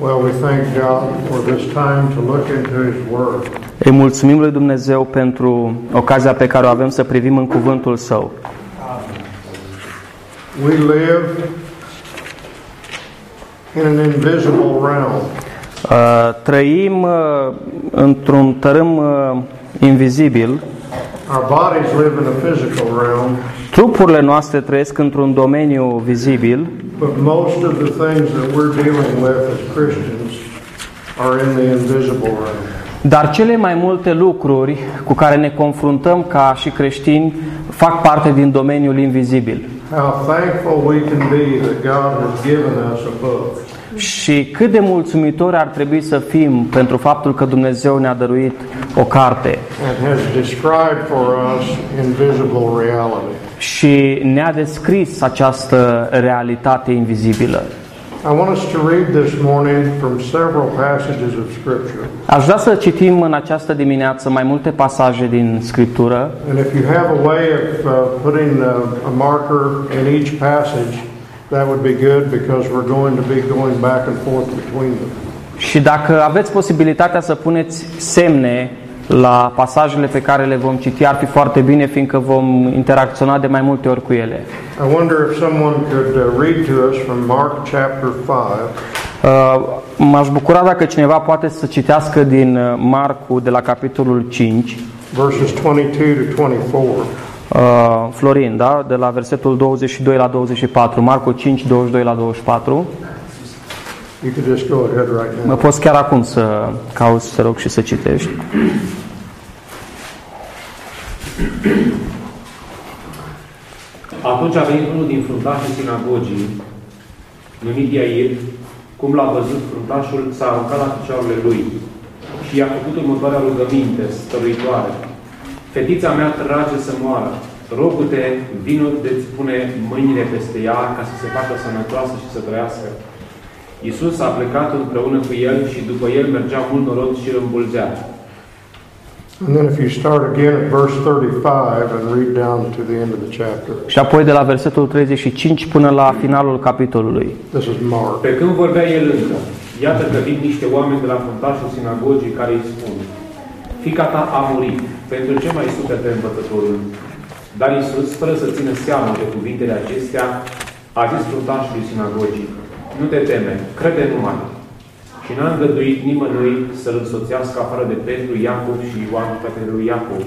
Well, we thank God for this time to look into His Word. Îi mulțumim lui Dumnezeu pentru ocazia pe care o avem să privim în cuvântul Său. We live in an invisible realm. Uh, Trăim uh, într-un tărâm uh, invizibil. Our bodies live in a physical realm, Trupurile noastre trăiesc într-un domeniu vizibil, but most of the things that we're dealing with as Christians are in the invisible realm. dar cele mai multe lucruri cu care ne confruntăm ca și creștini fac parte din domeniul invizibil. How thankful we can be that God has given us a book. Și cât de mulțumitori ar trebui să fim pentru faptul că Dumnezeu ne-a dăruit o carte and has described for us invisible reality. și ne-a descris această realitate invizibilă. I want us to read this morning from several passages of Scripture. Aș vrea să citim în această dimineață mai multe pasaje din Scriptură And if you have a way of uh, putting uh, a marker in each passage, that would be good because we're going to be going back and forth between them. și dacă aveți posibilitatea să puneți semne la pasajele pe care le vom citi, ar fi foarte bine, fiindcă vom interacționa de mai multe ori cu ele. I wonder if someone could uh, read to us from Mark chapter 5, Uh, M-aș bucura dacă cineva poate să citească din uh, Marcu de la capitolul 5, verses 22 to 24. uh, Florin, da? de la versetul 22 la 24, Marcu 5, 22 la 24. You could just go ahead right Mă now. poți chiar acum să cauți, să rog, și să citești. Atunci a venit unul din fruntașii sinagogii, numit Iair, cum l-a văzut fruntașul, s-a aruncat la picioarele lui și i-a făcut următoarea rugăminte stăruitoare. Fetița mea trage să moară. Rogute, vino de-ți pune mâinile peste ea ca să se facă sănătoasă și să trăiască. Iisus a plecat împreună cu el și după el mergea mult norod și îl îmbulzea. And then if you start again at verse 35 and read down to the end of the chapter. Și apoi de la versetul 35 până la finalul capitolului. This is Mark. Pe când vorbea el încă, iată că vin niște oameni de la fruntașul sinagogii care îi spun, Fica ta a murit, pentru ce mai suferi pe învățătorul? Dar Iisus, fără să țină seama de cuvintele acestea, a zis fruntașului sinagogii, Nu te teme, crede numai. Și n-a îngăduit nimănui să-l însoțească afară de Petru, Iacov și Ioan, fratele lui Iacov.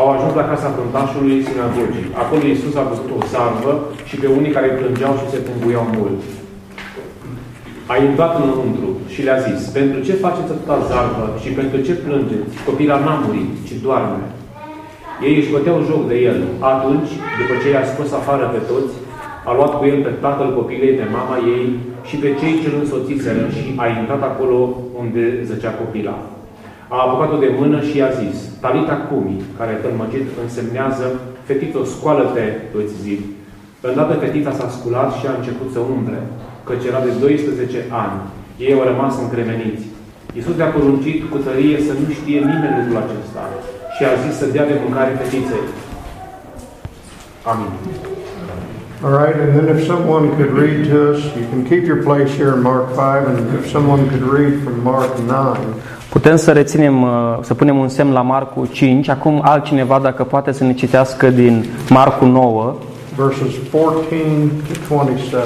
Au ajuns la casa fruntașului sinagogii. Acolo Iisus a văzut o zarvă și pe unii care plângeau și se tânguiau mult. A intrat înăuntru și le-a zis, pentru ce faceți atâta zarvă și pentru ce plângeți? Copila n-a murit, ci doarme. Ei își băteau joc de el. Atunci, după ce i-a scos afară pe toți, a luat cu el pe tatăl copilei, pe mama ei și pe cei ce îl însoțiseră și a intrat acolo unde zăcea copila. A apucat-o de mână și i-a zis, Talita Cumi, care tălmăcit însemnează, fetițo, scoală-te, îți zic. Îndată fetița s-a sculat și a început să umble, căci era de 12 ani. Ei au rămas încremeniți. Iisus le-a poruncit cu tărie să nu știe nimeni lucrul acesta și a zis să dea de mâncare fetiței. Amin. All right, and then if someone could read to us, you can keep your place here in Mark 5, and if someone could read from Mark 9, Putem să reținem, uh, să punem un semn la Marcu 5. Acum altcineva, dacă poate să ne citească din Marcu 9, verses 14 to 27.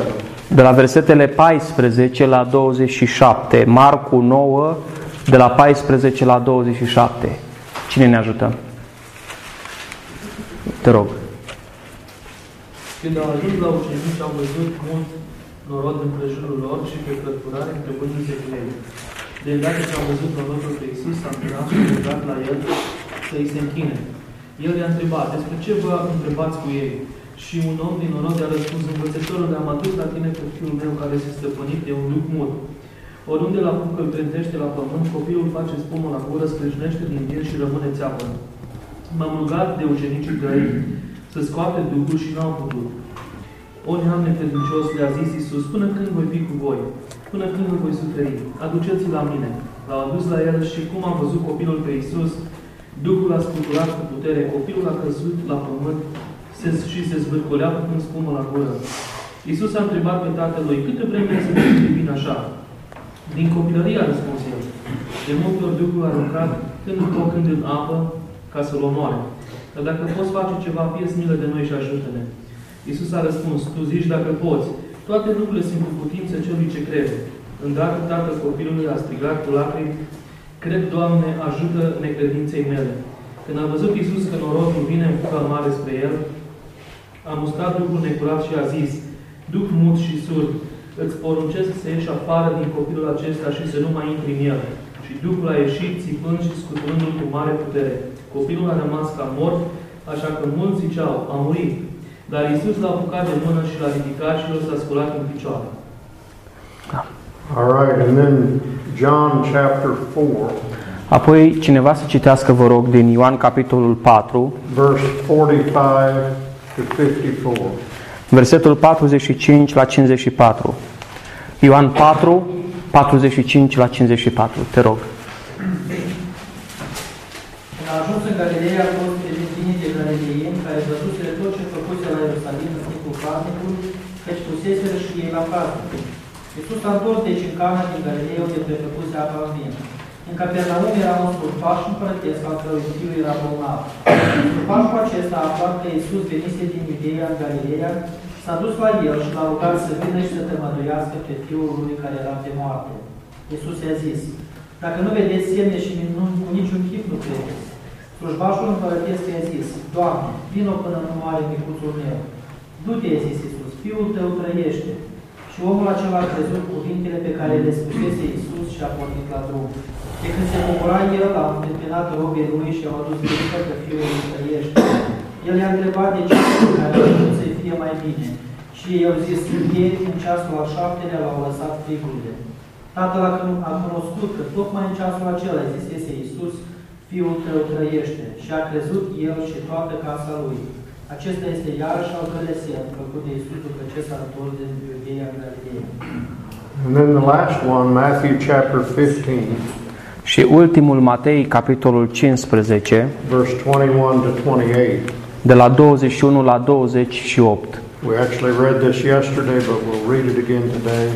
de la versetele 14 la 27. Marcu 9, de la 14 la 27. Cine ne ajută? Te rog. Când au ajuns la ucenici, au văzut mult norod în prejurul lor și pe cărturare întrebându-se cu ei. De îndată ce au văzut norodul pe Iisus, s-a închinat și a rugat la el să îi se închine. El i-a întrebat, despre ce vă întrebați cu ei? Și un om din norod i-a răspuns, învățătorul, am adus la tine pe fiul meu care este stăpânit de un lup mut. Oriunde la apucă îl trântește la pământ, copilul face spumă la gură, scrâșnește din el și rămâne țeapă. M-am rugat de ucenicii tăi să scoate Duhul și n-au putut. O neam necredincios le-a zis Iisus, până când voi fi cu voi? Până când vă voi suferi? Aduceți-l la mine. L-au adus la el și cum a văzut copilul pe Iisus, Duhul a scuturat cu putere, copilul a căzut la pământ se, și se zvârcolea cum spumă la gură. Iisus a întrebat pe tatălui, câte vreme să te bine așa? Din copilărie a răspuns el. De multe ori Duhul a aruncat când după când în apă ca să-l omoare. Dar dacă poți face ceva, fie milă de noi și ajută-ne. Iisus a răspuns, tu zici dacă poți. Toate lucrurile sunt cu putință celui ce crede. Îndată tatăl copilului a strigat cu lacrimi, Cred, Doamne, ajută necredinței mele. Când a văzut Iisus că norodul vine în fuga mare spre el, a mustrat Duhul necurat și a zis, Duh mut și surd, îți poruncesc să ieși afară din copilul acesta și să nu mai intri în el. Și Duhul a ieșit țipând și scuturându-l cu mare putere. Copilul a rămas ca mort, așa că mulți ziceau, a murit. Dar Iisus l-a apucat de mână și l-a ridicat și l-a sculat în picioare. All right, and then John chapter 4, Apoi cineva să citească, vă rog, din Ioan capitolul 4, verse 45 to 54. versetul 45 la 54. Ioan 4, 45 la 54. Te rog. Când a ajuns în Galileea, a fost primit bine de galileieni care văzuseră tot ce făcuse la Ierusalim în timpul praznicului, căci puseseră și ei la praznic. Iisus a întors deci în Cana din Galileea unde prefăcuse apa în vin. În Capernaum era un surpaș împărătesc al cărui fiu era bolnav. Surpașul acesta, aflat că Iisus venise din Iudeea în Galileea, s-a dus la el și l-a rugat să vină și să tămăduiască pe fiul lui care era pe moarte. Iisus i-a zis, dacă nu vedeți semne și minuni, cu niciun chip nu credeți. Slujbașul împărătesc i-a zis, Doamne, vină până nu moare micuțul meu. Du-te, i-a zis Iisus, fiul tău trăiește. Și omul acela a crezut cuvintele pe care le spusese Iisus și a pornit la drum. De când se bucura el, a întâmpinat robii lui și au adus venită că fiul lui trăiește. El i-a întrebat de ce care a vrut să fie mai bine. Și ei au zis, ieri, în ceasul al șaptelea, l-au lăsat frigurile. Tatăl a cun- a cunoscut că tocmai în ceasul acela zisese Iisus, Fiul tău trăiește. Și a crezut el și toată casa lui. Acesta este iarăși al doilea semn făcut de Iisus după ce s-a întors din Iudeea în Galileea. And then the last one, Matthew chapter 15, Și ultimul Matei, capitolul 15, verse 21 to 28. de la 21 la 28. We actually read this yesterday, but we'll read it again today.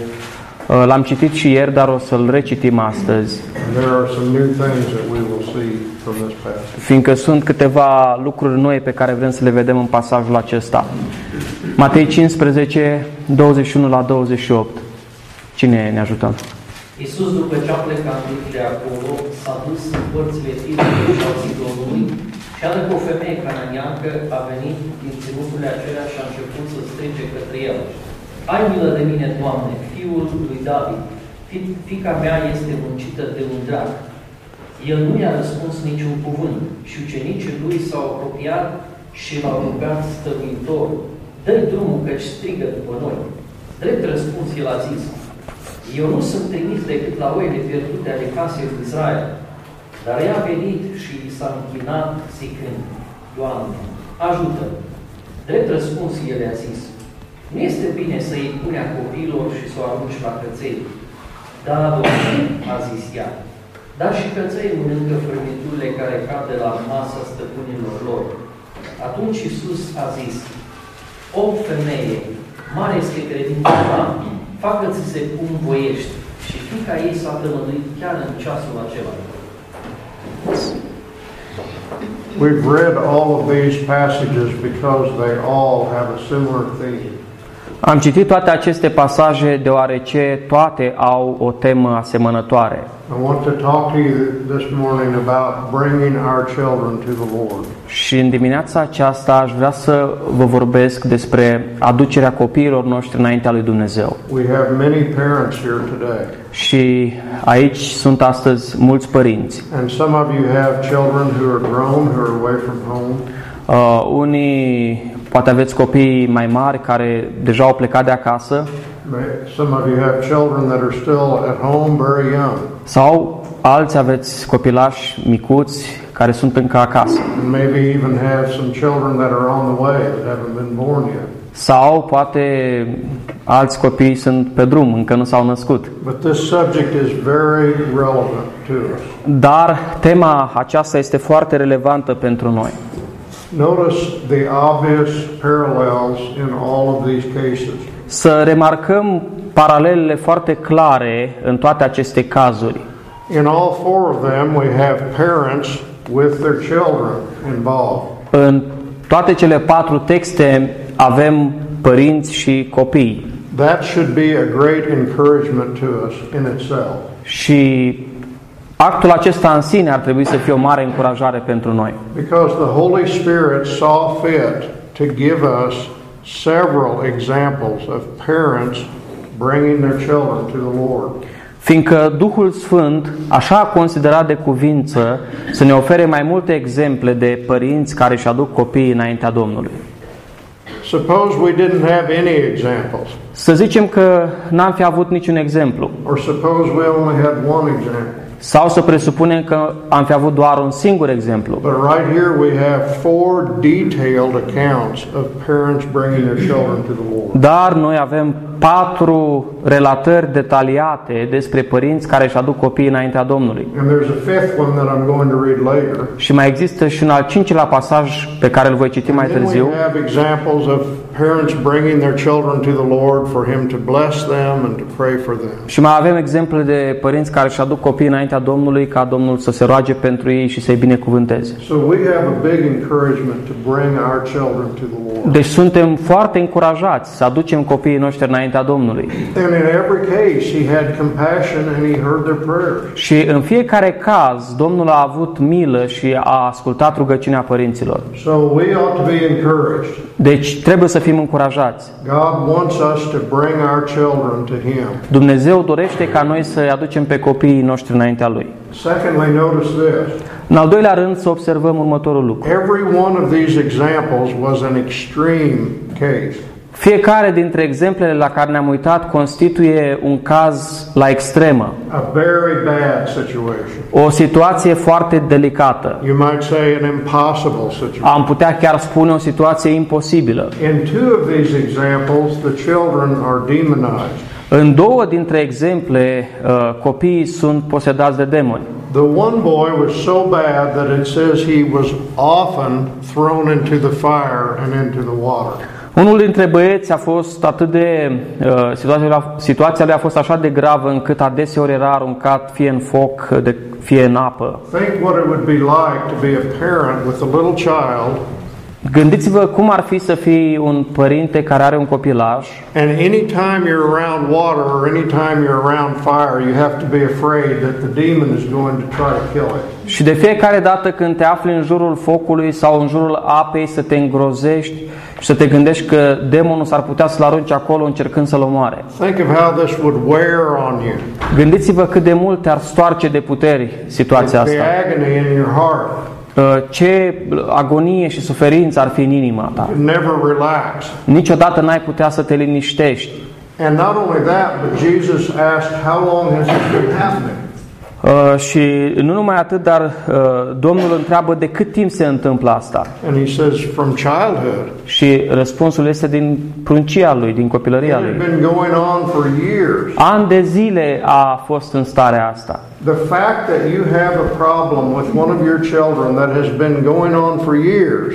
Uh, L-am citit și ieri, dar o să-l recitim astăzi, And there are some new things that we will see from this passage. fiindcă sunt câteva lucruri noi pe care vrem să le vedem în pasajul acesta. Matei 15, 21 la 28. Cine ne ajută? Iisus, după ce a plecat de acolo, s-a dus în părțile Tirului și al Sidonului și iată că o femeie cananiancă a venit din ținuturile acelea și a început să strige către el. Ai milă de mine, Doamne, fiul lui David, Fi- fica mea este muncită de un drac. El nu i-a răspuns niciun cuvânt și ucenicii lui s-au apropiat și l-au rugat stăvitor. Dă-i drumul căci strigă după noi. Drept răspuns, el a zis, eu nu sunt trimis decât la oile pierdute ale casei lui Israel. Dar ea a venit și i s-a închinat zicând, Doamne, ajută Drept răspuns, el a zis, nu este bine să iei punea copiilor și să o arunci la căței. Da, Doamne, a zis ea, dar și căței mănâncă frămiturile care cad de la masa stăpânilor lor. Atunci Iisus a zis, O femeie, mare este credința ta, facă-ți se cum voiești. Și fica ei s-a tămăduit chiar în ceasul acela. We've read all of these passages because they all have a similar theme. Am citit toate aceste pasaje deoarece toate au o temă asemănătoare. I want to talk to you this morning about bringing our children to the Lord. Și în dimineața aceasta aș vrea să vă vorbesc despre aducerea copiilor noștri înaintea lui Dumnezeu. We have many parents here today, Și aici sunt astăzi mulți părinți. and some of you have children who are grown, who are away from home. Uh, unii poate aveți copii mai mari care deja au plecat de acasă, May- Some of you have children that are still at home very young, Sau alți aveți copilași micuți care sunt încă acasă. and maybe even have some children that are on the way that haven't been born yet. Sau poate alți copii sunt pe drum, încă nu s-au născut. But this subject is very relevant to us. Dar tema aceasta este foarte relevantă pentru noi. Notice the obvious parallels in all of these cases. Să remarcăm paralelele foarte clare în toate aceste cazuri. In all four of them, we have parents with their children involved. În toate cele patru texte avem părinți și copii. That should be a great encouragement to us in itself. Și actul acesta în sine ar trebui să fie o mare încurajare pentru noi. Because the Holy Spirit saw fit to give us several examples of parents bringing their children to the Lord. Fiindcă Duhul Sfânt așa a considerat de cuvință să ne ofere mai multe exemple de părinți care își aduc copiii înaintea Domnului. Suppose we didn't have any examples, Să zicem că n-am fi avut niciun exemplu. or suppose we only had one example. Sau să presupunem că am fi avut doar un singur exemplu. But right here we have four detailed accounts of parents bringing their children to the Lord. Dar noi avem patru relatări detaliate despre părinți care își aduc copiii înaintea Domnului. And there's a fifth one that I'm going to read later. Și mai există și un al cincilea pasaj pe care îl voi citi mai And then târziu. we have examples of parents bringing their children to the Lord for Him to bless them and to pray for them. Și mai avem exemple de părinți care își aduc copiii înaintea Domnului ca Domnul să se roage pentru ei și să-i binecuvânteze. So we have a big encouragement to bring our children to the Lord. Deci suntem foarte încurajați să aducem copiii noștri înaintea Domnului. And in every case, He had compassion and He heard their prayers. Și în fiecare caz, Domnul a avut milă și a ascultat rugăciunea părinților. So we ought to be encouraged. Deci trebuie să fim încurajați. God wants us to bring our children to Him. Dumnezeu dorește ca noi să-i aducem pe copiii noștri înaintea Lui. Secondly, notice this. În al doilea rând să observăm următorul lucru. Every one of these examples was an extreme case. Fiecare dintre exemplele la care ne-am uitat constituie un caz la extremă, A very bad situation. o situație foarte delicată. You might say an impossible situation. Am putea chiar spune o situație imposibilă. In two of these examples, the children are demonized. În două dintre exemple, uh, copiii sunt posedați de demoni. The one boy was so bad that it says he was often thrown into the fire and into the water. Unul dintre băieți a fost atât de uh, situația, situația lui a fost așa de gravă încât adeseori era aruncat fie în foc, de, fie în apă. Think what it would be like to be a parent with a little child, Gândiți-vă cum ar fi să fii un părinte care are un copilaj and anytime you're around water or anytime you're around fire, you have to be afraid that the demon is going to try to kill it. și de fiecare dată când te afli în jurul focului sau în jurul apei să te îngrozești și să te gândești că demonul s-ar putea să-l arunce acolo încercând să-l omoare. Think of how this would wear on you. Gândiți-vă cât de mult te-ar stoarce de puteri situația The asta. Agony in your heart. Uh, Ce agonie și suferință ar fi în inima ta. You never relax. Niciodată n-ai putea să te liniștești. And not only that, but Jesus asked, How long has this been happening? Uh, și nu numai atât, dar uh, Domnul întreabă de cât timp se întâmplă asta. And he says, From childhood. Și răspunsul este din pruncia lui, din It copilăria had lui. been going on for years. Ani de zile a fost în starea asta. The fact that you have a problem with one of your children that has been going on for years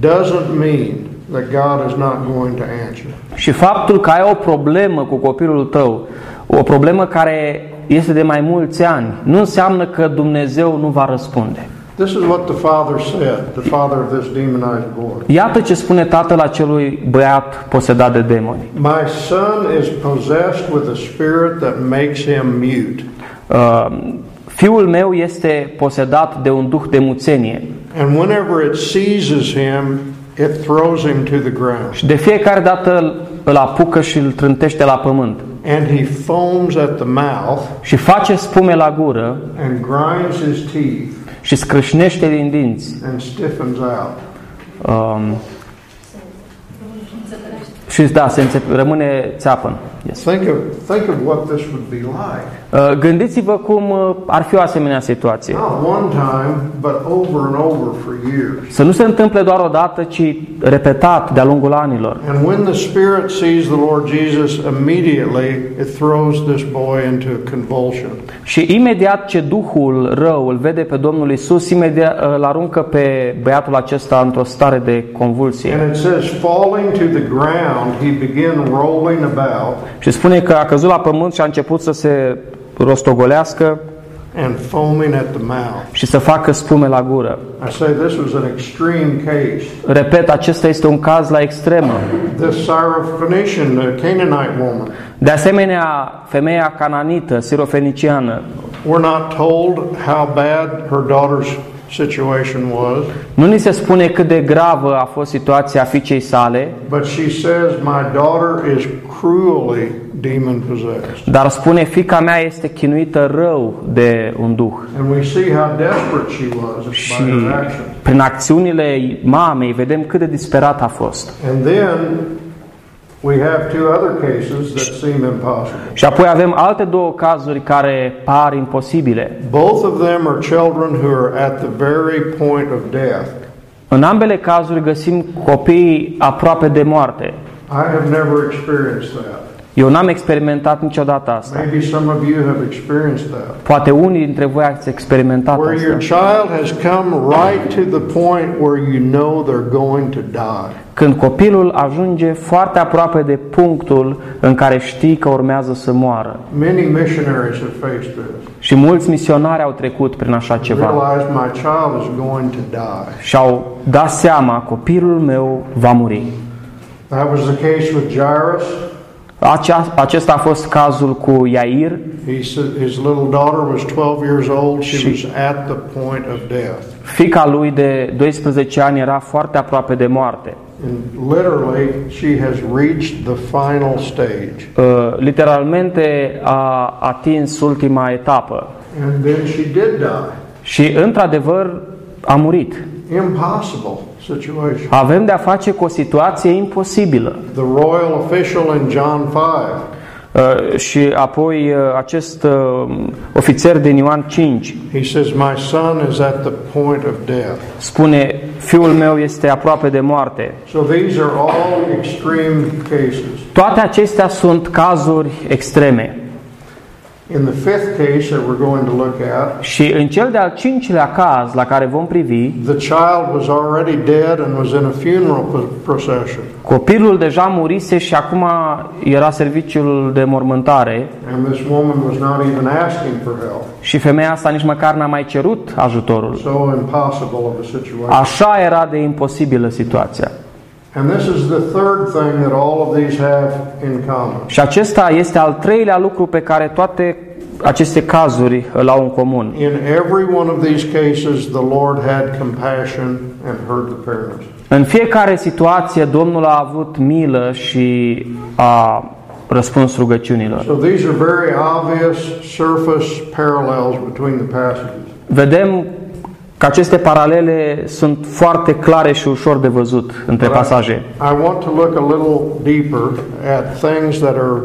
doesn't mean that God is not going to answer. Și faptul că ai o problemă cu copilul tău, o problemă care este de mai mulți ani, nu înseamnă că Dumnezeu nu va răspunde. This is what the father said, the father of this demonized boy. Iată ce spune tatăl acelui băiat posedat de demoni. My son is possessed with a spirit that makes him mute. Uh, fiul meu este posedat de un duh de muțenie And whenever it seizes him, it throws him to the ground. și de fiecare dată îl, îl apucă și îl trântește la pământ And he foams at the mouth și face spume la gură and grinds his teeth și scrâșnește din dinți and stiffens out. um, și da, se înțep, rămâne țeapăn. Yes. Think of, think of what this would be like. Uh, Gândiți-vă cum uh, ar fi o asemenea situație. Not one time, but over and over for years. Să nu se întâmple doar o dată, ci repetat de-a lungul anilor. And when the Spirit sees the Lord Jesus, immediately it throws this boy into a convulsion. Și imediat ce Duhul rău îl vede pe Domnul Isus, imediat uh, îl aruncă pe băiatul acesta într-o stare de convulsie. And it says, falling to the ground, he began rolling about Și spune că a căzut la pământ și a început să se rostogolească and foaming at the mouth. și să facă spume la gură. I say this was an extreme case. Repet, acesta este un caz la extremă. This Syrophoenician, the Canaanite woman, De asemenea, femeia cananită, sirofeniciană, we're not told how bad her daughter's situation was, nu ni se spune cât de gravă a fost situația fiicei sale, but she says, My daughter is cruelly demon possessed. dar spune, fica mea este chinuită rău de un duh. And we see how desperate she was Și by her actions. prin acțiunile mamei vedem cât de disperat a fost. And then we have two other cases that seem impossible. Și apoi avem alte două cazuri care par imposibile. Both of them are children who are at the very point of death. În ambele cazuri găsim copii aproape de moarte. I have never experienced that. Eu n-am experimentat niciodată asta. Maybe some of you have experienced that. Poate unii dintre voi ați experimentat Where your asta. child has come right to the point where you know they're going to die. Când copilul ajunge foarte aproape de punctul în care știi că urmează să moară. Many missionaries have faced this. Și mulți misionari au trecut prin așa ceva Realize my child is going to die. și au dat seama, copilul meu va muri. That was the case with Jairus. Acea, acesta a fost cazul cu Iair. He said his little daughter was 12 years old. She was at the point of death. Fica lui de 12 ani era foarte aproape de moarte. And literally, she has reached the final stage. Uh, Literalmente a atins ultima etapă And then she did die. și într-adevăr a murit. Impossible situation. Avem de-a face cu o situație imposibilă. The royal official in John 5 Uh, și apoi uh, acest uh, ofițer din Ioan 5 He says, My son is at the point of death. spune, fiul meu este aproape de moarte. So these are all extreme cases. Toate acestea sunt cazuri extreme. In the fifth case that we're going to look at, Și în cel de-al cincilea caz la care vom privi, the child was already dead and was in a funeral pro- procession. copilul deja murise și acum era serviciul de mormântare And this woman was not even asking for help. și femeia asta nici măcar n-a mai cerut ajutorul. So impossible of a situation. Așa era de imposibilă situația. And this is the third thing that all of these have in common. Și acesta este al treilea lucru pe care toate aceste cazuri îl au în comun. In every one of these cases, the Lord had compassion and heard the parents. În fiecare situație Domnul a avut milă și a răspuns rugăciunilor. So these are very obvious surface parallels between the passages. Vedem că aceste paralele sunt foarte clare și ușor de văzut între pasaje. I want to look a little deeper at things that are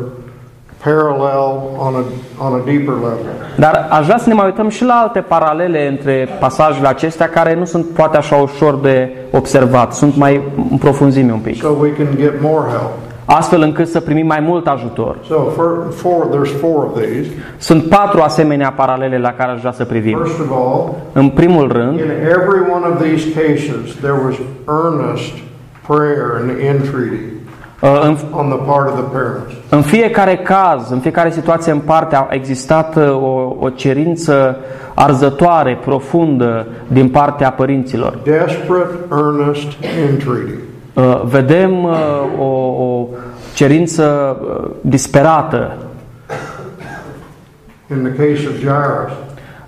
parallel on a, on a deeper level. Dar aș vrea să ne mai uităm și la alte paralele între pasajele acestea care nu sunt poate așa ușor de observat, sunt mai în profunzime un pic, So we can get more help. Astfel încât să primim mai mult ajutor. So for, for, there's four of these. Sunt patru asemenea paralele la care aș vrea să privim. First of all, În primul rând, in every one of these cases, there was earnest prayer and entreaty uh, în, on the part of the parents. în fiecare caz, în fiecare situație în parte a existat uh, o, o cerință arzătoare, profundă din partea părinților. Desperate, earnest entreaty. Uh, Vedem uh, o, o cerință uh, disperată In the case of Jairus,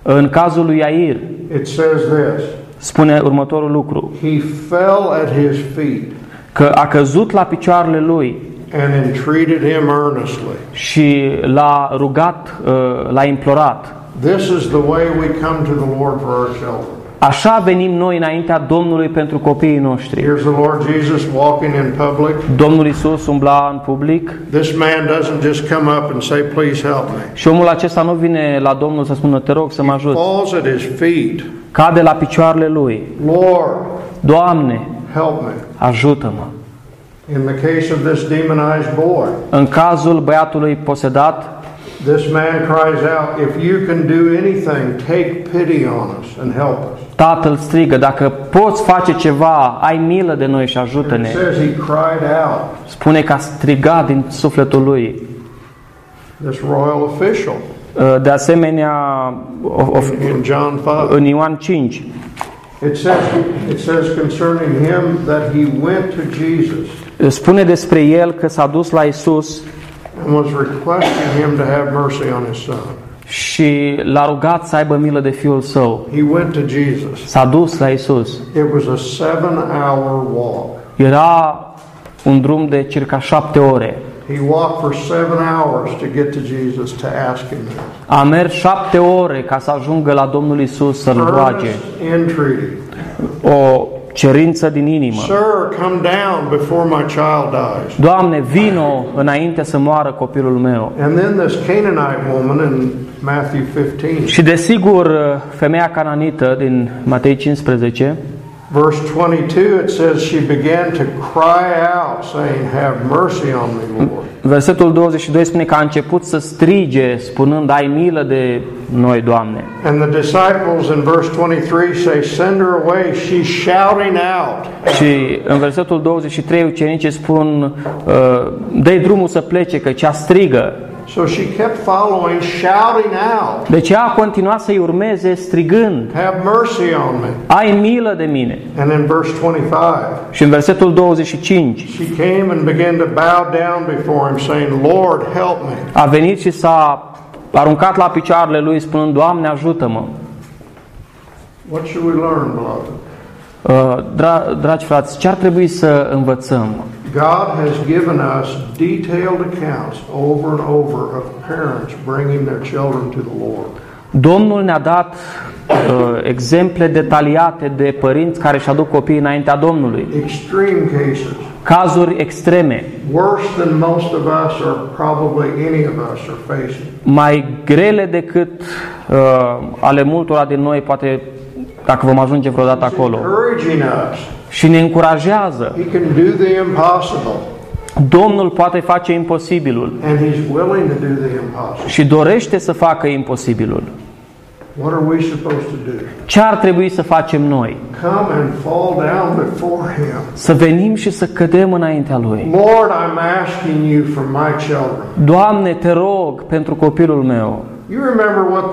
În cazul lui Iair, it says this spune următorul lucru, He fell at his feet că a căzut la picioarele lui and entreated him earnestly. și l-a rugat, uh, l-a implorat. This is the way we come to the Lord for our children. Așa venim noi înaintea Domnului pentru copiii noștri. Here's the Lord Jesus walking in public. Domnul Isus umbla în public This man doesn't just come up and say, Please help me. și omul acesta nu vine la Domnul să spună, te rog să mă ajut. Falls at his feet. Cade la picioarele lui. Lord, Doamne, help me. ajută-mă. In the case of this demonized boy, În cazul băiatului posedat, this man cries out, If you can do anything, take pity on us and help us. tatăl strigă, dacă poți face ceva, ai milă de noi și It ajută-ne. says he cried out, Spune că a strigat din sufletul lui. this royal official De asemenea, of- of- in John 5. în Ioan 5, It says, it says concerning him that he went to Jesus spune despre el că s-a dus la Isus and was requesting him to have mercy on his son. și l-a rugat să aibă milă de fiul său. He went to Jesus. S-a dus la Isus. It was a seven hour walk. Era un drum de circa șapte ore. He walked for seven hours to get to Jesus to ask him this. A mers șapte ore ca să ajungă la Domnul Isus să-l roage. Earnest entreaty. O cerință din inimă. Sir, come down before my child dies. Doamne, vino înainte să moară copilul meu. And then this Canaanite woman in Matthew 15, Și desigur, femeia cananită din Matei 15, verse 22, it says, She began to cry out, saying, Have mercy on me, Lord. Versetul 22 spune că a început să strige, spunând, ai milă de noi, Doamne. And the disciples in verse 23 say, Send her away. She's shouting out. Și în versetul 23 ucenicii spun, uh, dă drumul să plece, că cea strigă. So she kept following, shouting out, Deci ea a continuat să-i urmeze strigând, Have mercy on me. ai milă de mine. And in verse 25, Și în versetul 25 she came and began to bow down before him, saying, Lord, help me. a venit și s-a aruncat la picioarele lui spunând, Doamne ajută-mă. What should we learn, beloved? Uh, Dra- dragi frați, ce ar trebui să învățăm? God has given us detailed accounts over and over of parents bringing their children to the Lord. Domnul ne-a dat uh, exemple detaliate de părinți care își aduc copiii înaintea Domnului. Extreme cases, Cazuri extreme, worse than most of us or probably any of us are facing. mai grele decât uh, ale multora din noi, poate dacă vom ajunge vreodată He's acolo. encouraging us. Și ne încurajează. He can do the impossible, Domnul poate face imposibilul and He's willing to do the impossible. și dorește să facă imposibilul. What are we supposed to do? Ce ar trebui să facem noi? Come and fall down before Him. Să venim și să cădem înaintea Lui. Lord, I'm asking you for my children. Doamne, te rog pentru copilul meu. You remember what,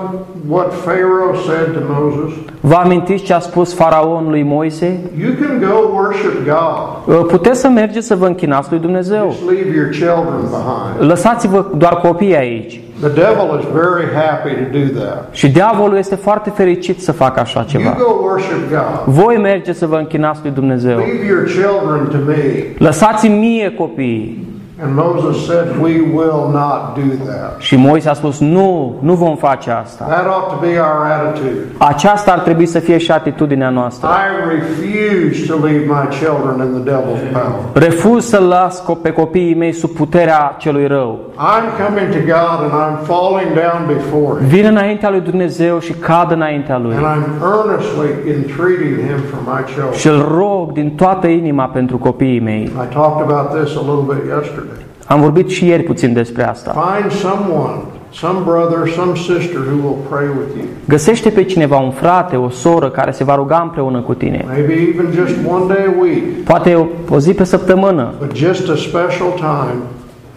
what Pharaoh said to Moses? Vă amintiți ce a spus faraon lui Moise? You can go worship God. Uh, Puteți să mergeți să vă închinați lui Dumnezeu. Just leave your children behind. Lăsați-vă doar copiii aici. The devil is very happy to do that. Și diavolul este foarte fericit să facă așa You ceva. go worship God. Voi mergeți să vă închinați lui Dumnezeu. Leave your children to me. Lăsați-mi mie copiii. And Moses said, We will not do that. Și Moise a spus, nu, nu vom face asta. That ought to be our attitude. Aceasta ar trebui să fie și atitudinea noastră. I refuse to leave my children in the devil's power. Refuz să las co- pe copiii mei sub puterea celui rău. I'm coming to God and I'm falling down before Him. Vin înaintea lui Dumnezeu și cad înaintea lui. And I'm earnestly entreating Him for my children. Și îl rog din toată inima pentru copiii mei. I talked about this a little bit yesterday. Am vorbit și ieri puțin despre asta. Find someone, some brother, some sister who will pray with you. Găsește pe cineva, un frate, o soră care se va ruga împreună cu tine. Maybe even just one day a week, Poate o, o zi pe săptămână, but just a special time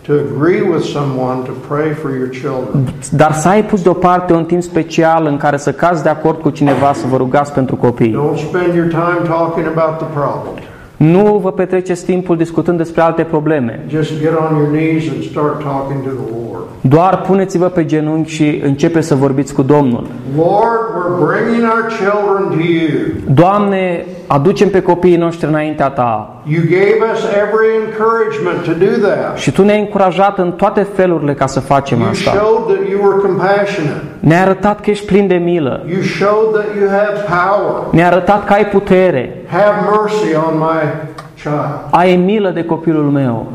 to agree with someone to pray for your children. dar să ai pus deoparte un timp special în care să cazi de acord cu cineva să vă rugați pentru copii. Don't spend your time talking about the problem. Nu vă petreceți timpul discutând despre alte probleme. Just get on your knees and start talking to the Lord. Doar puneți-vă pe genunchi și începe să vorbiți cu Domnul. Lord, we're bringing our children to you. Doamne, aducem pe copiii noștri înaintea ta. You gave us every encouragement to do that. Și tu ne-ai încurajat în toate felurile ca să facem You asta. showed that you were compassionate. Ne-ai arătat că ești plin de milă. You showed that you had power. Ne-ai arătat că ai putere. Have mercy on my child. Ai milă de copilul meu.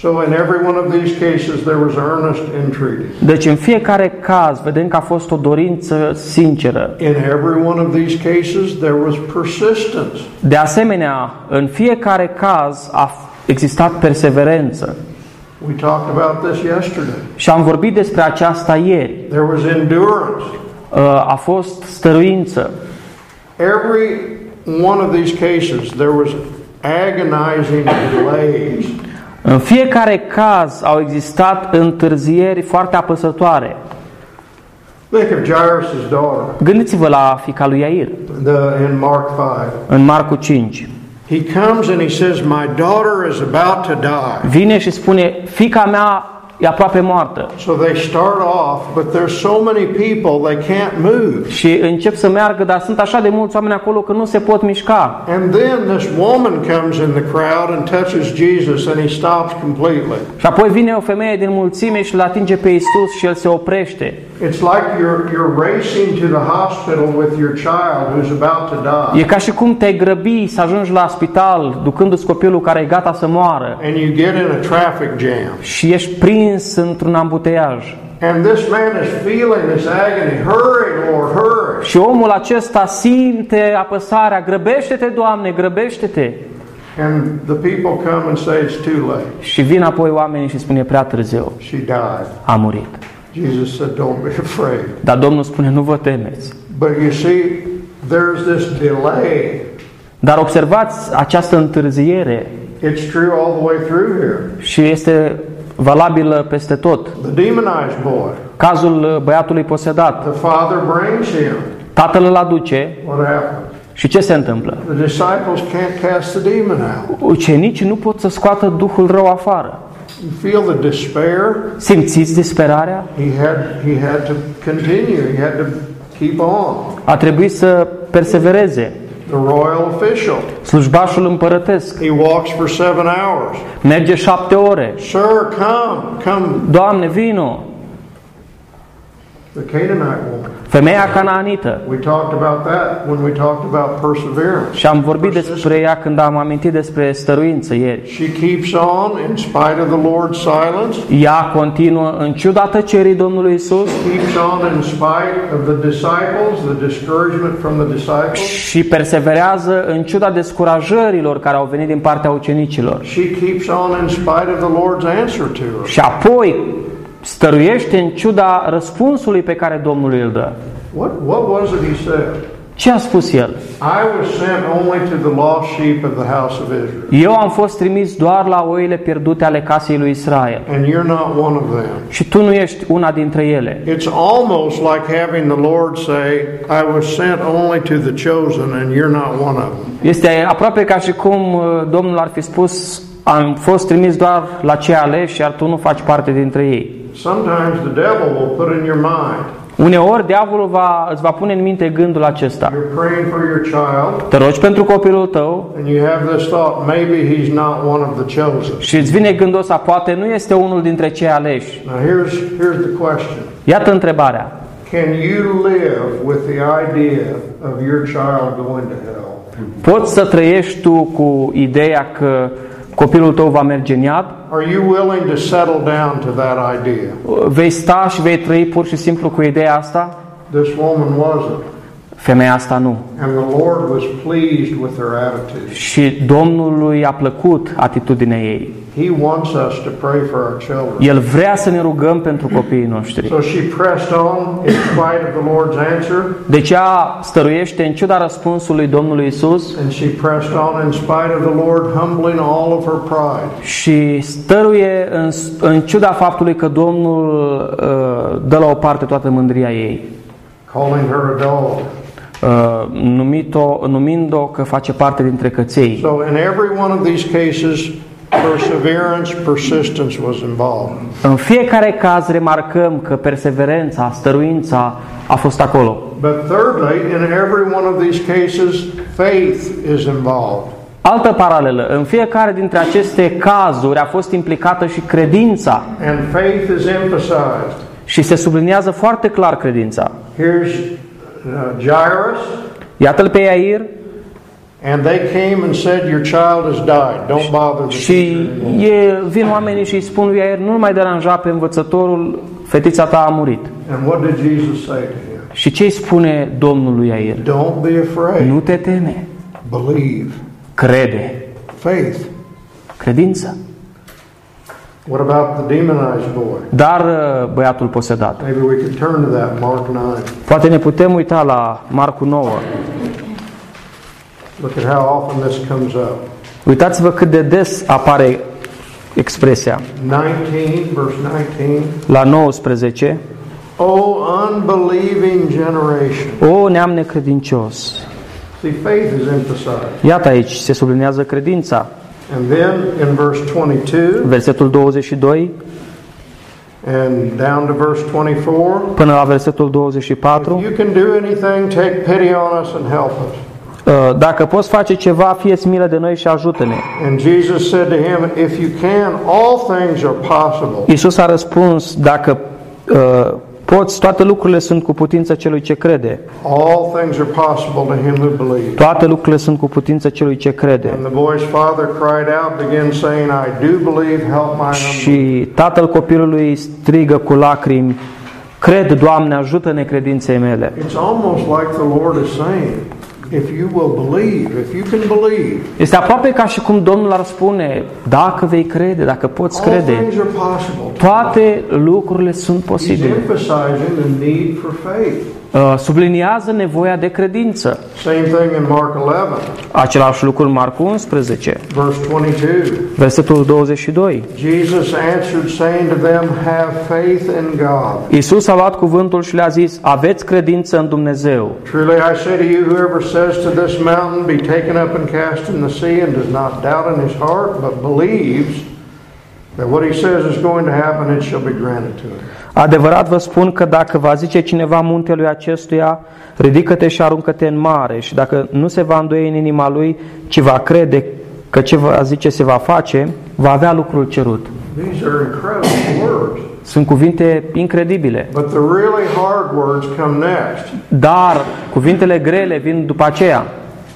So in every one of these cases, there was earnest entreaty. Deci în fiecare caz vedem că a fost o dorință sinceră. In every one of these cases, there was persistence. De asemenea, în fiecare caz a existat perseverență. We talked about this yesterday. Și am vorbit despre aceasta ieri. There was endurance. Uh, A fost stăruință. Every one of these cases, there was agonizing delays. În fiecare caz au existat întârzieri foarte apăsătoare. Think of Jairus' daughter Gândiți-vă la fica lui Iair, the, in Mark 5. în Marcu 5. He comes and he says, My daughter is about to die. Vine și spune, fica mea e aproape moartă. So they start off, but there's so many people they can't move. Și încep să meargă, dar sunt așa de mulți oameni acolo că nu se pot mișca. And then this woman comes in the crowd and touches Jesus and he stops completely. Și apoi vine o femeie din mulțime și îl atinge pe Isus și el se oprește. It's like you're, you're racing to the hospital with your child who's about to die. E ca și cum te-ai grăbi să ajungi la spital ducându-ți copilul care e gata să moară And you get in a traffic jam. și ești prins într-un ambuteiaj. And this man is feeling this agony. Hurry, Lord, hurry. Și omul acesta simte apăsarea, grăbește-te, Doamne, grăbește-te. And the people come and say it's too late. Și vin apoi oamenii și spune prea târziu, She died. a murit. Jesus said, Don't be afraid. Dar Domnul spune, nu vă temeți. But you see, there's this delay. Dar observați această întârziere It's true all the way through here. și este valabilă peste tot. The demonized boy, Cazul uh, băiatului posedat. the father brings him. Tatăl îl aduce What happens? și ce se întâmplă? The disciples can't cast the demon out. Ucenicii nu pot să scoată Duhul rău afară. You feel the despair? Simțiți disperarea? He had, he had to continue. He had to keep on. A trebuit să persevereze. The royal official, Slujbașul împărătesc he walks for seven hours. merge șapte ore. Sir, come, come. Doamne, vino! The Canaanite woman. Femeia canaanită. We talked about that when we talked about perseverance. Și am vorbit despre ea când am amintit despre stăruință ieri. She keeps on in spite of the Lord's silence. Ea continuă în ciuda tăcerii Domnului Isus Keeps on in spite of the disciples, the discouragement from the disciples. și perseverează în ciuda descurajărilor care au venit din partea ucenicilor. She keeps on in spite of the Lord's answer to her. Și apoi stăruiește în ciuda răspunsului pe care Domnul îl dă. What, what was it he said? Ce a spus el? I was sent only to the lost sheep of the house of Israel. Eu am fost trimis doar la oile pierdute ale casei lui Israel. And you're not one of them. Și tu nu ești una dintre ele. It's almost like having the Lord say, I was sent only to the chosen and you're not one of them. Este aproape ca și cum uh, Domnul ar fi spus am fost trimis doar la cei aleși, iar tu nu faci parte dintre ei. Sometimes the devil will put in your mind, Uneori diavolul va, îți va pune în minte gândul acesta. you're praying for your child, Te rogi pentru copilul tău and you have this thought, maybe he's not one of the chosen. și îți vine gândul ăsta, poate nu este unul dintre cei aleși. Now here's, here's the question. Iată întrebarea. Can you live with the idea of your child going to hell? Poți să trăiești tu cu ideea că copilul tău va merge în iad? Are you willing to settle down to that idea? Vei sta și vei trăi pur și simplu cu ideea asta? This woman wasn't. Femeia asta nu. And the Lord was pleased with her attitude. Și Domnului a plăcut atitudinea ei. He wants us to pray for our children. El vrea să ne rugăm pentru copiii noștri. So she pressed on in spite of the Lord's answer, Deci ea stăruiește în ciuda răspunsului Domnului Isus and she pressed on in spite of the Lord humbling all of her pride. și stăruie în, în ciuda faptului că Domnul uh, dă la o parte toată mândria ei, calling her a dog. uh, numit-o, numind-o că face parte dintre căței. So in every one of these cases, perseverance, persistence was involved. În fiecare caz remarcăm că perseverența, stăruința a fost acolo. But thirdly, in every one of these cases, faith is involved. Altă paralelă, în fiecare dintre aceste cazuri a fost implicată și credința And faith is emphasized. și se subliniază foarte clar credința. Here's uh, Jairus, Iată-l pe Iair and they came and said, Your child has died. Don't bother the și teacher anymore." e, vin oamenii și îi spun lui Iair, nu mai deranja pe învățătorul, fetița ta a murit. And what did Jesus say to him? Și ce îi spune Domnul lui Iair? Don't be afraid. Nu te teme, Believe. crede. Faith. Credință. What about the demonized boy? Dar uh, băiatul posedat. Maybe we could turn to that, Mark 9. Poate ne putem uita la Marcu 9. Look at how often this comes up. Uitați-vă cât de des apare expresia. 19, verse 19. La 19. O unbelieving generation. O neam necredincios. See, faith is emphasized. Iată aici, se sublinează credința. And then in verse 22 Versetul 22 and down to verse 24, până la versetul 24. if you can do anything, take pity on us and help us. Uh, Dacă poți face ceva, fieți milă de noi și ajută-ne. And Jesus said to him, If you can, all things are possible. Iisus a răspuns, dacă uh, poți, toate lucrurile sunt cu putință celui ce crede. All things are possible to him who believes. Toate lucrurile sunt cu putință celui ce crede. And the boy's father cried out, began saying, I do believe, help my unbelief. Și tatăl copilului strigă cu lacrimi, Cred, Doamne, ajută necredinței mele. It's almost like the Lord is saying, if you will believe, if you can believe, Este aproape ca și cum Domnul ar spune, dacă vei crede, dacă poți all crede, things are possible. toate lucrurile sunt He's posibile. Emphasizing the need for faith. Uh, Subliniază nevoia de credință. Same thing in Mark 11, Același lucru în Marcu 11, verse 22. versetul 22. Jesus answered, saying to them, Have faith in God. Iisus a luat cuvântul și le-a zis, aveți credință în Dumnezeu. Truly I say to you, whoever says to this mountain, Be taken up and cast in the sea, and does not doubt in his heart, but believes Adevărat vă spun că dacă va zice cineva muntelui acestuia, ridică-te și aruncă-te în mare, și dacă nu se va îndoie în inima lui, ci va crede că ce va zice se va face, va avea lucrul cerut. These are incredible words. Sunt cuvinte incredibile. But the really hard words come next Dar cuvintele grele vin după aceea.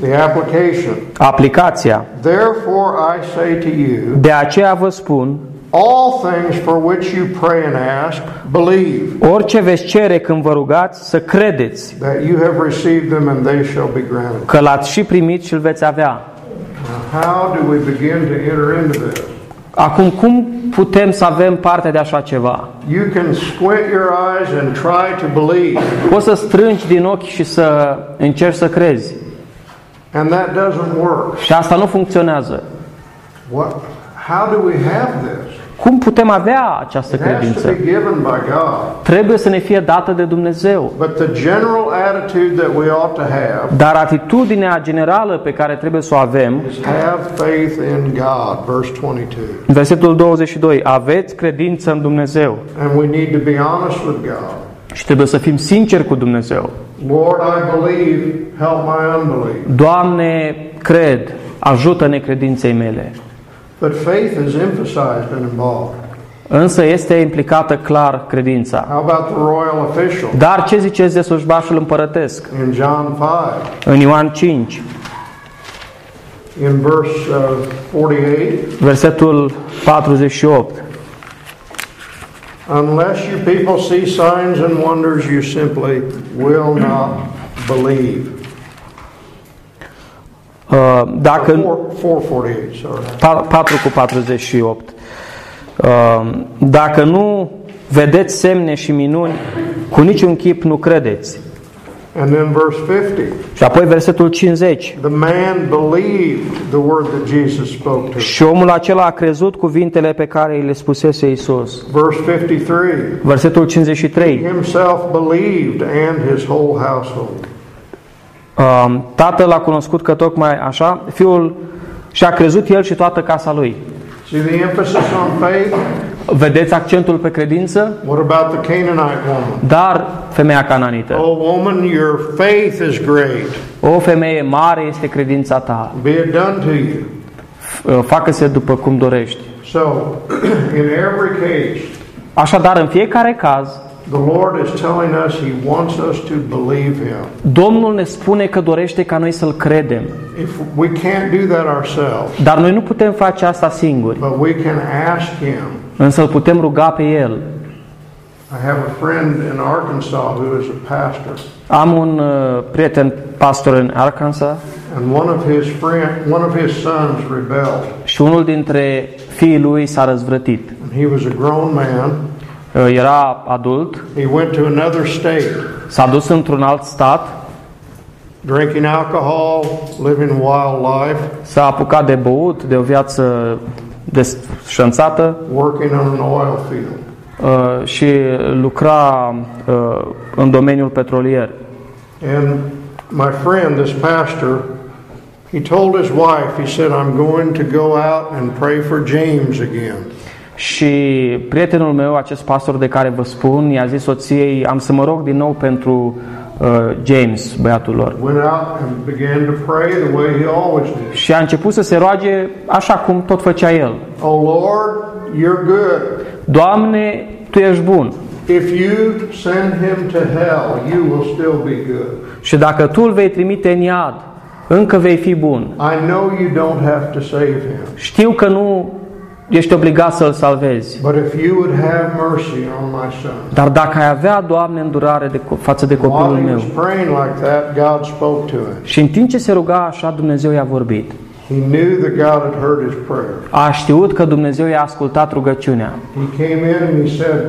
the application. Aplicația. Therefore I say to you, De aceea vă spun, all things for which you pray and ask, believe orice veți cere când vă rugați, să credeți that you have received them and they shall be granted. că l-ați și primit și îl veți avea. Now, how do we begin to enter into this? Acum, cum putem să avem parte de așa ceva? You can squint your eyes and try to believe, Poți să strângi din ochi și să încerci să crezi. and that doesn't work. Și asta nu funcționează. What? How do we have this? Cum putem avea această It has to credință? be given by God. Trebuie să ne fie dată de Dumnezeu. But the general attitude that we ought to have Dar atitudinea generală pe care trebuie să o avem, is have faith in God, verse 22. în versetul 22, aveți credință în Dumnezeu And we need to be honest with God. și trebuie să fim sinceri cu Dumnezeu. Lord, I believe, help my unbelief. Doamne, cred, ajută necredinței mele. But faith is emphasized and involved. Însă este implicată clar credința. How about the royal official Dar ce ziceți de slujbașul împărătesc? in John 5? În Ioan 5, In verse uh, 48, versetul 48. unless you people see signs and wonders, you simply will not believe. Uh, Dacă, 448, sorry. Pa- 4 cu 48. Uh, Dacă nu vedeți semne și minuni, cu niciun chip nu credeți. And then verse 50, Și apoi versetul 50. the man believed the word that Jesus spoke to him. Și omul acela a crezut cuvintele pe care îi le spusese Isus. Verse 53, Versetul 53. himself believed and his whole household. Uh, Tatăl a cunoscut că tocmai așa, fiul și-a crezut el și toată casa lui. It's See the emphasis on faith? Vedeți accentul pe credință? What about the Canaanite woman? Dar femeia cananită. Oh, woman, your faith is great. O femeie mare este credința ta. Be it done to you. Facă-se după cum dorești. So, in every case, Așadar, în fiecare caz, the Lord is telling us He wants us to believe Him. Domnul ne spune că dorește ca noi să-L credem. If we can't do that ourselves, Dar noi nu putem face asta singuri, but we can ask Him. însă îl putem ruga pe El. I have a friend in Arkansas who is a pastor, Am un uh, prieten pastor în Arkansas and one of his friend, one of his sons rebelled. și unul dintre fiii lui s-a răzvrătit. And he was a grown man. Uh, Era adult, He went to another state, s-a dus într-un alt stat, drinking alcohol, living a wild life, s-a apucat de băut, de o viață desșănțată working on an oil field. uh, și lucra uh, în domeniul petrolier. And my friend, this pastor, he told his wife, he said, I'm going to go out and pray for James again. Și prietenul meu, acest pastor de care vă spun, i-a zis soției, am să mă rog din nou pentru uh, James, băiatul lor. Went out and began to pray the way he always did. Și a început să se roage așa cum tot făcea el. Oh Lord, you're good. Doamne, Tu ești bun. If you send him to hell, you will still be good. Și dacă Tu îl vei trimite în iad, încă vei fi bun. I know you don't have to save him, Știu că nu ești obligat să-l salvezi. but if you would have mercy on my son. Dar dacă ai avea, Doamne, îndurare de, față de copilul While he meu. was praying like that, God spoke to him. Și în timp ce se ruga așa, Dumnezeu i-a vorbit. He knew that God had heard his prayer. A știut că Dumnezeu i-a ascultat rugăciunea. He came in and he said,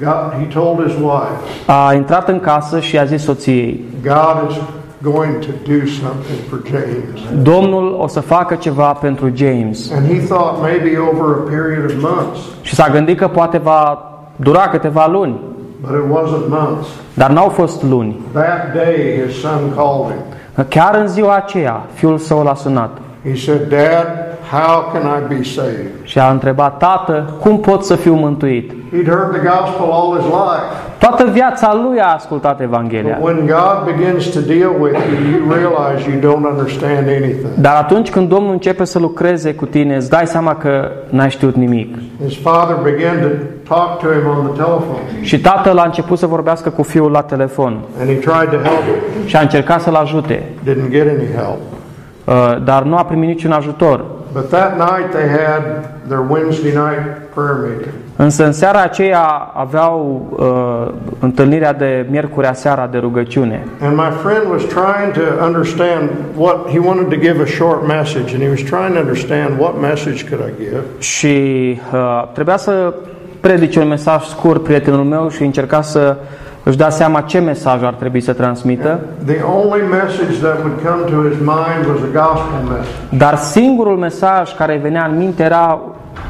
God, he told his wife, A intrat în casă și a zis soției, God is going to do something for James. Domnul o să facă ceva pentru James. And he thought maybe over a period of months, Și s-a gândit că poate va dura câteva luni, but it wasn't months. dar n-au fost luni. That day, his son called him. Chiar în ziua aceea, fiul său l-a sunat He said, Dad, how can I be saved? și a întrebat, Tată, cum pot să fiu mântuit? He'd heard the gospel all his life. Toată viața lui a ascultat But Evanghelia. when God begins to deal with you, you realize you don't understand anything. Dar atunci când Domnul începe să lucreze cu tine, îți dai seama că n-ai știut nimic. His father began to talk to him on the telephone, Și tatăl a început să vorbească cu fiul la telefon and he tried to help him. și a încercat să-l ajute, uh, dar nu a primit niciun ajutor. But that night they had their Wednesday night prayer meeting. Însă în seara aceea aveau uh, întâlnirea de miercurea seara de rugăciune. And my friend was trying to understand what he wanted to give a short message, and he was trying to understand what message could I give. Și uh, trebuia să predice un mesaj scurt prietenul meu și încerca să își dea seama ce mesaj ar trebui să transmită. The only message that would come to his mind was a gospel message. Dar singurul mesaj care venea în minte era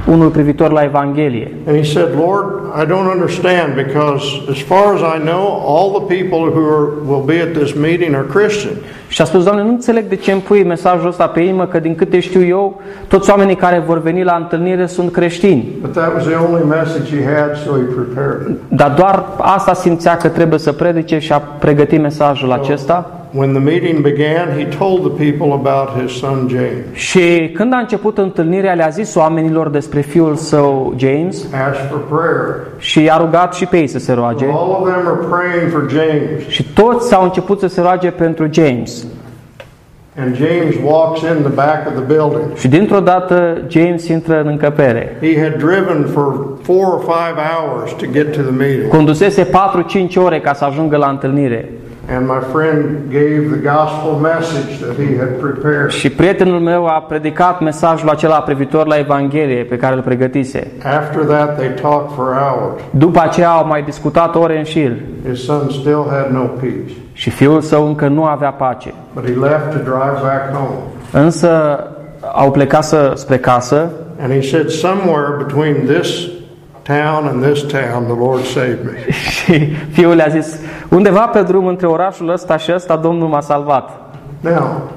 unul privitor la Evanghelie. And he said, Lord, I don't understand because, as far as I know, all the people who are, will be at this meeting are Christian. Și a spus, Doamne, nu înțeleg de ce îmi pui mesajul ăsta pe inimă, că din câte știu eu, toți oamenii care vor veni la întâlnire sunt creștini. But that was the only message he had, so he prepared it. Dar doar asta simțea că trebuie să predice și a pregătit mesajul acesta. When the meeting began, he told the people about his son James. Și când a început întâlnirea, le-a zis oamenilor despre fiul său James Asked for prayer. și i-a rugat și pe ei să se roage. All of them are praying for James. Și toți s-au început să se roage pentru James. And James walks in the back of the building. Și dintr-o dată James intră în încăpere. He had driven for four or five hours to get to the meeting. Condusese 4-5 ore ca să ajungă la întâlnire. And my friend gave the gospel message that he had prepared. Și prietenul meu a predicat mesajul acela privitor la Evanghelie pe care îl pregătise. After that, they talked for hours. După aceea au mai discutat ore în șir His son still had no peace, și fiul său încă nu avea pace. but he left to drive back home. Însă au plecat să, spre casă And he said, Somewhere between this town and this town, the Lord saved me. și fiul le-a zis, undeva pe drum între orașul ăsta și ăsta Domnul m-a salvat. Now,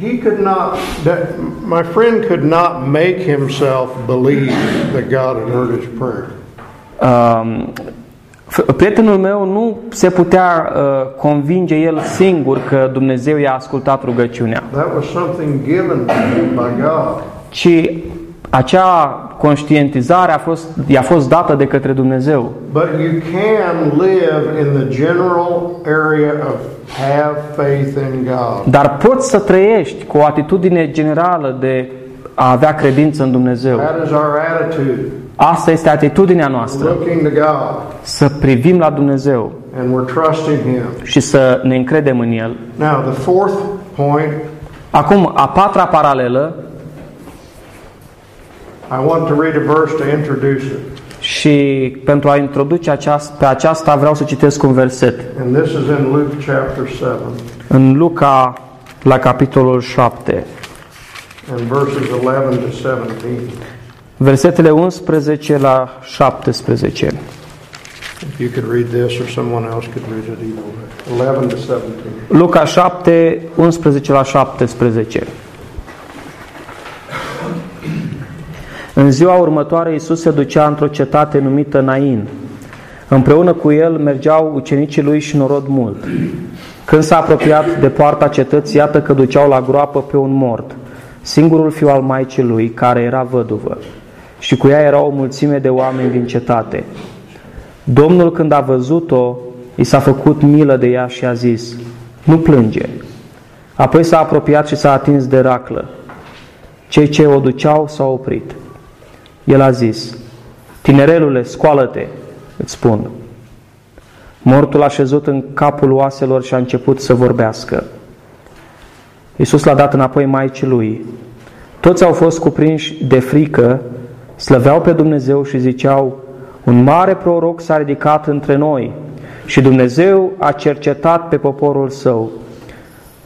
he could not, that, my friend could not make himself believe that God had heard his prayer. Um, f- prietenul meu nu se putea uh, convinge el singur că Dumnezeu i-a ascultat rugăciunea, That was something given to him by God. ci acea conștientizare a fost, i-a fost dată de către Dumnezeu. But you can live in the general area of have faith in God. Dar poți să trăiești cu o atitudine generală de a avea credință în Dumnezeu. That is our attitude, Asta este atitudinea noastră, looking to God, să privim la Dumnezeu and we're trusting Him. și să ne încredem în El. Now, the fourth point, Acum, a patra paralelă, I want to read a verse to introduce it. și pentru a introduce aceast, pe aceasta vreau să citesc un verset. And this is in Luke chapter 7 În Luca, la capitolul 7, and verses 11 to 17. versetele 11 la 17. If you could read this or someone else could read it either way. 11 to 17. Luca 7, 11 la 17. În ziua următoare Iisus se ducea într-o cetate numită Nain. Împreună cu el mergeau ucenicii lui și norod mult. Când s-a apropiat de poarta cetății, iată că duceau la groapă pe un mort, singurul fiu al maicii lui, care era văduvă. Și cu ea era o mulțime de oameni din cetate. Domnul, când a văzut-o, i s-a făcut milă de ea și a zis, nu plânge. Apoi s-a apropiat și s-a atins de raclă. Cei ce o duceau s-au oprit. El a zis, tinerelule, scoală-te, îți spun. Mortul a șezut în capul oaselor și a început să vorbească. Iisus l-a dat înapoi maicii lui. Toți au fost cuprinși de frică, slăveau pe Dumnezeu și ziceau, un mare proroc s-a ridicat între noi și Dumnezeu a cercetat pe poporul său.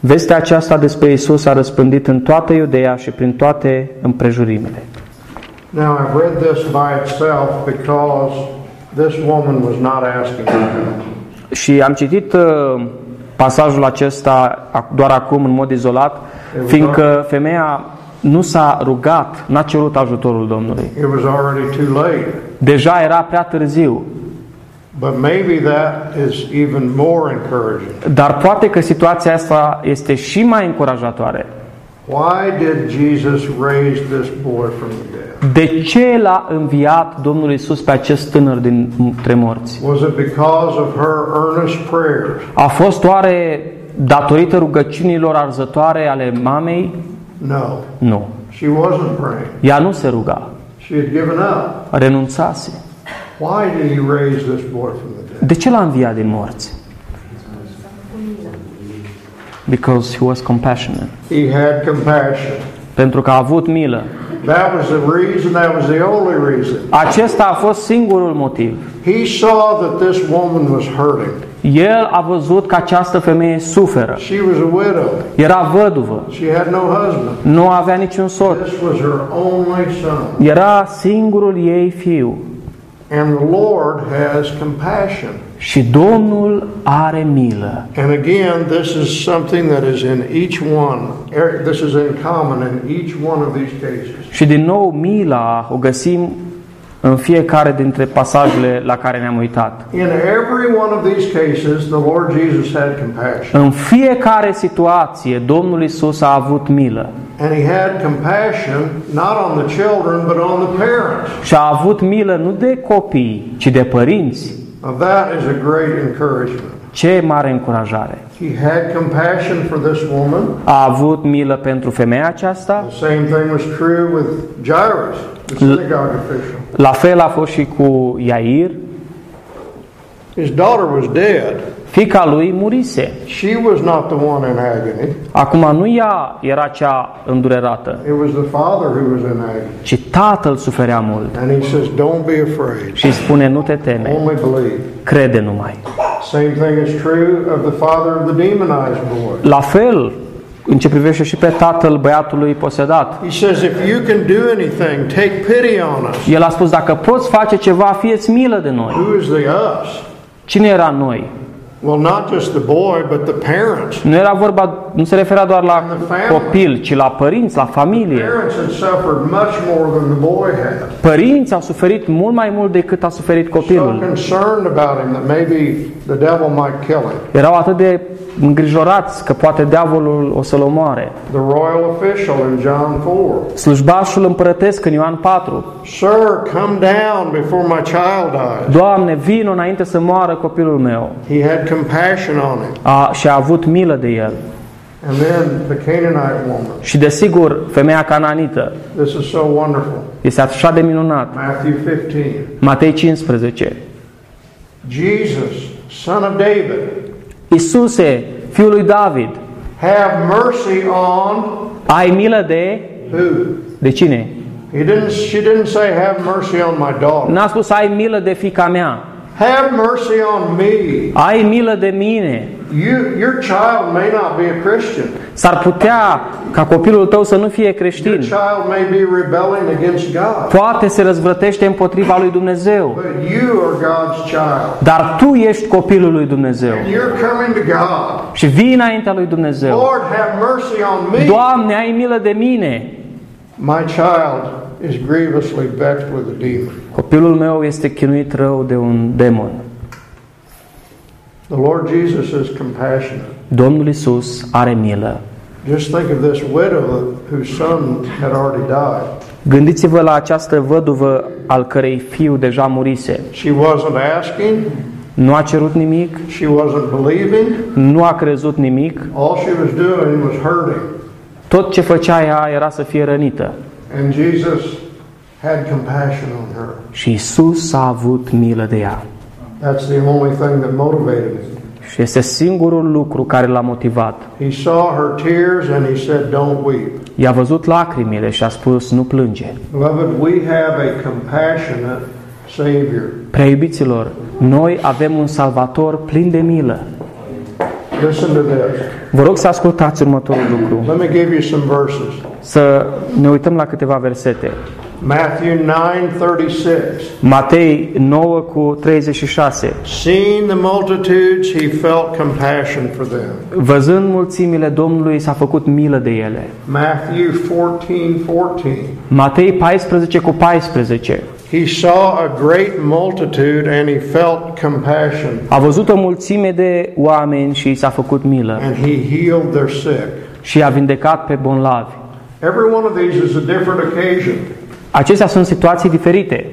Vestea aceasta despre Isus a răspândit în toată Iudeea și prin toate împrejurimile. Now, I've read this by itself because this woman was not asking for help. Și am citit uh, pasajul acesta ac- doar acum în mod izolat, fiindcă femeia nu s-a rugat, n-a cerut ajutorul Domnului. It was already too late. Deja era prea târziu, But maybe that is even more encouraging. dar poate că situația asta este și mai încurajatoare. Why did Jesus raise this boy from the dead? De ce l-a înviat Domnul Isus pe acest tânăr dintre morți? Was it because of her earnest prayers? A fost oare datorită rugăciunilor arzătoare ale mamei? No. Nu. She wasn't praying. Ea nu se ruga, She had given up. renunțase. Why did he raise this boy from the dead? De ce l-a înviat din morți? Because he was compassionate. He had compassion. Pentru că a avut milă. That was the reason, that was the only reason. Acesta a fost singurul motiv. He saw that this woman was hurting. El a văzut că această femeie suferă. She was a widow. Era văduvă. She had no husband. Nu avea niciun soț. This was her only son. Era singurul ei fiu. And the Lord has compassion. Și Domnul are milă. And again, this is something that is in each one. Er- This is in common in each one of these cases. Și din nou mila o găsim în fiecare dintre pasajele la care ne-am uitat. In every one of these cases, the Lord Jesus had compassion. În fiecare situație Domnul Isus a avut milă. And he had compassion not on the children, but on the parents. Și a avut milă nu de copii, ci de părinți. Now, that is a great encouragement. Ce mare încurajare! He had compassion for this woman. A avut milă pentru femeia aceasta, The same thing was true with Jairus, the synagogue official. la fel a fost și cu Iair. His daughter was dead. Fica lui murise. She was not the one in agony. Acum nu ea era cea îndurerată, It was the father who was in agony. ci tatăl suferea mult. And he says, Don't be afraid. Și îi spune, nu te teme, Only believe. crede numai. Same thing is true of the father of the demonized boy. La fel, în ce privește și pe tatăl băiatului posedat. He says, If you can do anything, take pity on us. El a spus, dacă poți face ceva, fieți milă de noi. Who is the us? Cine era noi? Well, not just the boy, but the parents. Nu era vorba, nu se referea doar la copil, ci la părinți, la familie. Parents had suffered much more than the boy had. Părinții au suferit mult mai mult decât a suferit So copilul. concerned about him that maybe the devil might kill him. Erau atât de îngrijorați că poate diavolul o să-l omoare. The royal official in John 4. Slujbașul împărătesc în Ioan 4. Sir, come down before my child dies. Doamne, vino înainte să moară copilul meu. He had compassion on him. A, și a avut milă de el. And then the Canaanite woman. Și desigur, femeia cananită. This is so wonderful. Este așa de minunat. Matthew 15. Matei 15. Jesus, son of David, Isuse, fiul lui David, have mercy on ai milă de... who? De cine? He didn't she didn't say have mercy on my daughter. N-a spus ai milă de fica mea. Have mercy on me. Ai milă de mine. You your child may not be a Christian. S-ar putea ca copilul tău să nu fie Your creștin. child may be rebelling against God. Poate se răzvrătește împotriva lui Dumnezeu. But you are God's child. Dar tu ești copilul lui Dumnezeu. You're coming to God. Și vii înaintea lui Dumnezeu. Lord, have mercy on me. Doamne, ai milă de mine. My child is grievously vexed with a demon. Copilul meu este chinuit rău de un demon. The Lord Jesus is compassionate. Domnul Isus are milă. Just think of this widow whose son had already died. Gândiți-vă la această văduvă al cărei fiu deja murise. She wasn't asking, Nu a cerut nimic, she wasn't believing. nu a crezut nimic, All she was doing was hurting. tot ce făcea ea era să fie rănită. And Jesus had compassion on her. Și Isus a avut milă de ea. That's the only thing that motivated him. Și este singurul lucru care l-a motivat. He saw her tears and he said, Don't weep. I-a văzut lacrimile și a spus, nu plânge. Beloved, we have a compassionate Savior. Prea iubiților, noi avem un salvator plin de milă. Listen to this. Vă rog să ascultați următorul lucru. Let me give you some verses. Să ne uităm la câteva versete. Matthew 9:36. Matei 9 cu 36. Seeing the multitudes, he felt compassion for them. Văzând mulțimile Domnului, s-a făcut milă de ele. Matthew 14:14. Matei 14 cu 14. He saw a great multitude and he felt compassion A văzut o mulțime de oameni și i s-a făcut milă and he healed their sick. și i-a vindecat pe bonlavi. Every one of these is a different occasion. Acestea sunt situații diferite.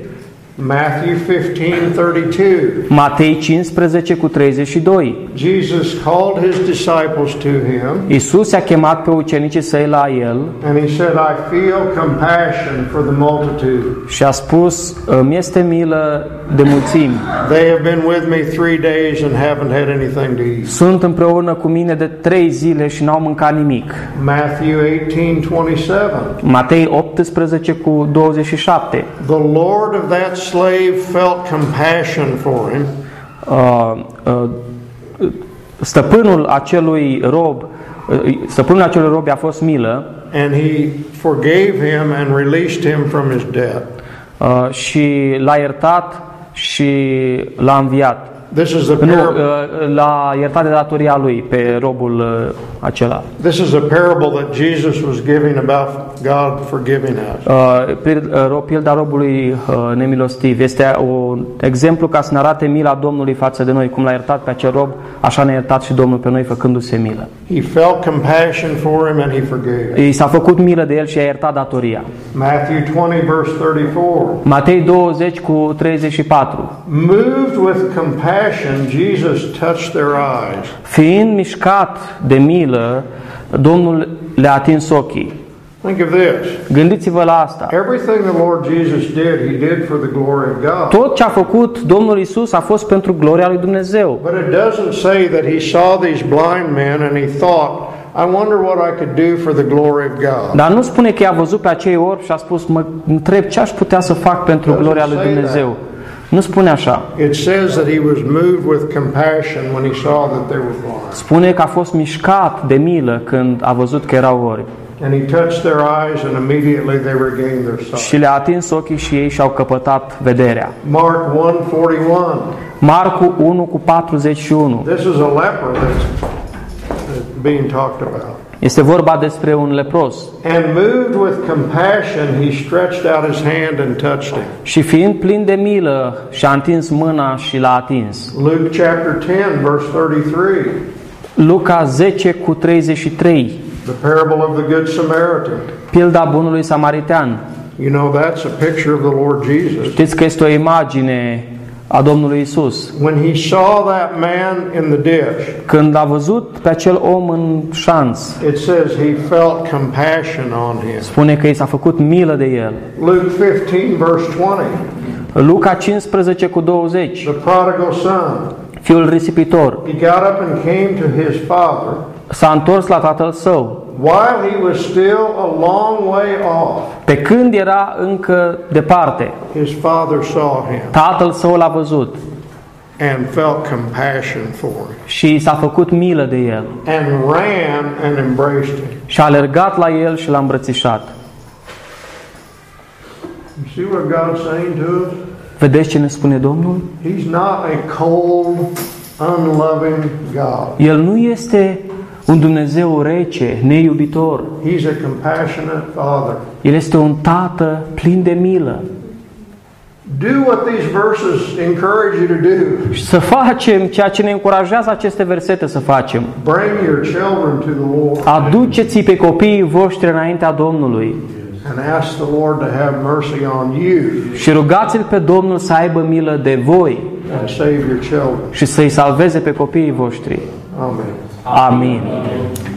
Matthew 15:32. Matei 15 cu 32. Jesus called his disciples to him Isus i-a chemat pe ucenicii săi la el and he said, "I feel compassion for the multitude. și a spus, îmi este milă de mulțimi. They have been with me 3 days and haven't had anything to eat." Sunt împreună cu mine de trei zile și n-au mâncat nimic. Matthew 18:27. Matei 18 cu 27. The Lord of that slave felt compassion for him Uh, uh, stăpânul acelui rob, uh, stăpânul acelui rob a fost milă and he forgave him and released him from his debt. uh, și l-a iertat și l-a înviat. This is a Nu, parable. uh, l-a iertat de datoria lui pe robul uh, acela. This is a parable that Jesus was giving about God forgiving us. Uh, pil- uh, ro- Pilda robului uh, nemilostiv este un exemplu ca să ne arate mila Domnului față de noi. Cum l-a iertat pe acel rob, așa ne-a iertat și Domnul pe noi făcându-se milă. He felt compassion for him and he forgave. I s-a făcut milă de el și a iertat datoria. Matthew 20 verse 34. Matei 20 cu 34. Moved with compassion, Jesus touched their eyes. Fiind mișcat de milă, Domnul le-a atins ochii. Think of this. Gândiți-vă la asta. Everything the Lord Jesus did, he did for the glory of God. Tot ce a făcut Domnul Isus a fost pentru gloria lui Dumnezeu. But it doesn't say that he saw these blind men and he thought, I wonder what I could do for the glory of God. Dar nu spune că i-a văzut pe acei orbi și a spus, mă întreb ce aș putea să fac pentru gloria lui Dumnezeu. Nu spune așa. It says that he was moved with compassion when he saw that they were blind. Spune că a fost mișcat de milă când a văzut că erau orbi. And he touched their eyes, and immediately they regained their și sight. le-a atins ochii și ei și-au căpătat vederea. Mark 1:41. Marcu 1 cu 41. This is a leper that's that's being talked about. Este vorba despre un lepros. And moved with compassion, he stretched out his hand and touched him. Și fiind plin de milă, și-a întins mâna și l-a atins. Luke chapter 10, verse 33, Luca 10 cu 33. the parable of the Good Samaritan. Pilda bunului samaritean. You know, that's a picture of the Lord Jesus. Știți că este o imagine a Domnului Isus. When he saw that man in the ditch, Când a văzut pe acel om în șanț, it says he felt compassion on him. spune că i s-a făcut milă de el. Luke 15, verse 20, Luca 15 cu 20. the prodigal son, Fiul risipitor he got up and came to his father. s-a întors la tatăl său. While he was still a long way off, Pe când era încă departe, his father saw him tatăl său l-a văzut and felt compassion for him și i s-a făcut milă de el. and ran and embraced him. Și a alergat la el și l-a îmbrățișat. You see what God's saying to us? Vedeți ce ne spune Domnul? He's not a cold, unloving God. El nu este un Dumnezeu rece, neiubitor. He's a compassionate Father. El este un tată plin de milă. Do what these verses encourage you to do. Și să facem ceea ce ne încurajează aceste versete să facem. Bring your children to the Lord Aduceți pe copiii voștri înaintea Domnului and ask the Lord to have mercy on you și rugați-L pe Domnul să aibă milă de voi and save your children. și să-i salveze pe copiii voștri. Amen. Amin.